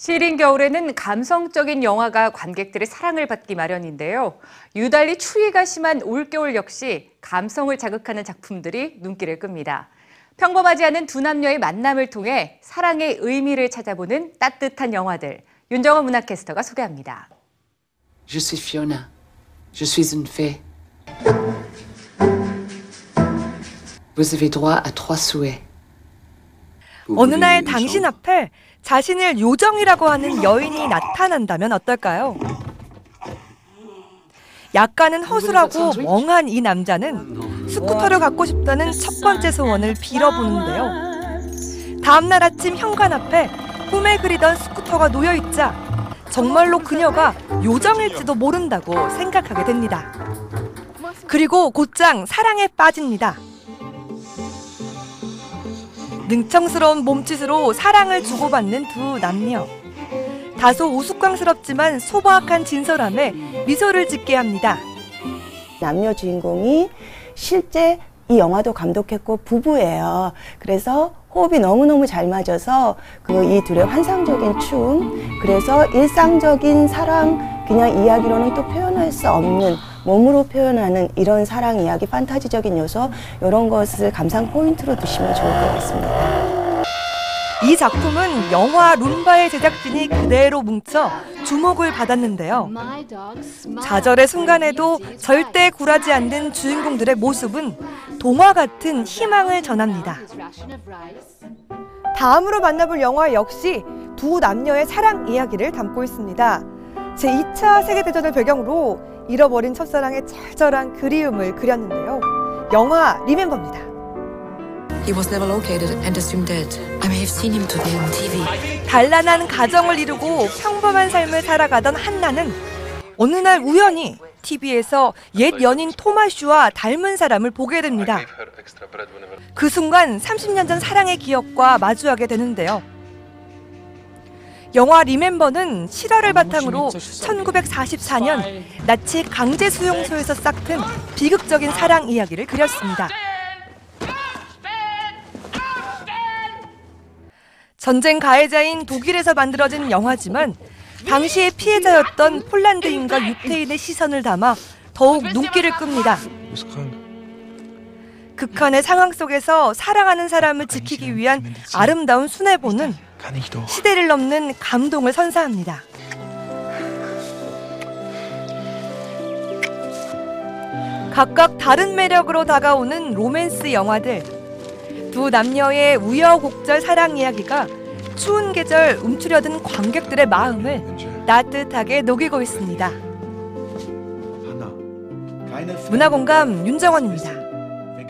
시린 겨울에는 감성적인 영화가 관객들의 사랑을 받기 마련인데요. 유달리 추위가 심한 올겨울 역시 감성을 자극하는 작품들이 눈길을 끕니다. 평범하지 않은 두 남녀의 만남을 통해 사랑의 의미를 찾아보는 따뜻한 영화들. 윤정원 문화캐스터가 소개합니다. Je suis Fiona. Je suis une fée. Vous avez droit à trois souhaits. 어느 날 당신 앞에 자신을 요정이라고 하는 여인이 나타난다면 어떨까요? 약간은 허술하고 멍한 이 남자는 스쿠터를 갖고 싶다는 첫 번째 소원을 빌어보는데요. 다음 날 아침 현관 앞에 꿈에 그리던 스쿠터가 놓여 있자 정말로 그녀가 요정일지도 모른다고 생각하게 됩니다. 그리고 곧장 사랑에 빠집니다. 능청스러운 몸짓으로 사랑을 주고받는 두 남녀. 다소 우스꽝스럽지만 소박한 진솔함에 미소를 짓게 합니다. 남녀 주인공이 실제 이 영화도 감독했고 부부예요. 그래서 호흡이 너무너무 잘 맞아서 그 이 둘의 환상적인 춤, 그래서 일상적인 사랑, 그냥 이야기로는 또 표현할 수 없는 몸으로 표현하는 이런 사랑 이야기, 판타지적인 요소, 이런 것을 감상 포인트로 두시면 좋을 것 같습니다. 이 작품은 영화 룸바의 제작진이 그대로 뭉쳐 주목을 받았는데요. 좌절의 순간에도 절대 굴하지 않는 주인공들의 모습은 동화 같은 희망을 전합니다. 다음으로 만나볼 영화 역시 두 남녀의 사랑 이야기를 담고 있습니다. 제2차 세계대전을 배경으로 잃어버린 첫사랑의 절절한 그리움을 그렸는데요. 영화 리멤버입니다. He was never located and assumed dead. I may have seen him today on TV. 단란한 가정을 이루고 평범한 삶을 살아가던 한나는 어느 날 우연히 TV에서 옛 연인 토마슈와 닮은 사람을 보게 됩니다. 그 순간 30년 전 사랑의 기억과 마주하게 되는데요. 영화 리멤버는 실화를 바탕으로 1944년 나치 강제 수용소에서 싹튼 비극적인 사랑 이야기를 그렸습니다. 전쟁 가해자인 독일에서 만들어진 영화지만 당시의 피해자였던 폴란드인과 유태인의 시선을 담아 더욱 눈길을 끕니다. 극한의 상황 속에서 사랑하는 사람을 지키기 위한 아름다운 순애보는 시대를 넘는 감동을 선사합니다. 각각 다른 매력으로 다가오는 로맨스 영화들. 두 남녀의 우여곡절 사랑 이야기가 추운 계절 움츠려든 관객들의 마음을 따뜻하게 녹이고 있습니다. 문화공감 윤정원입니다.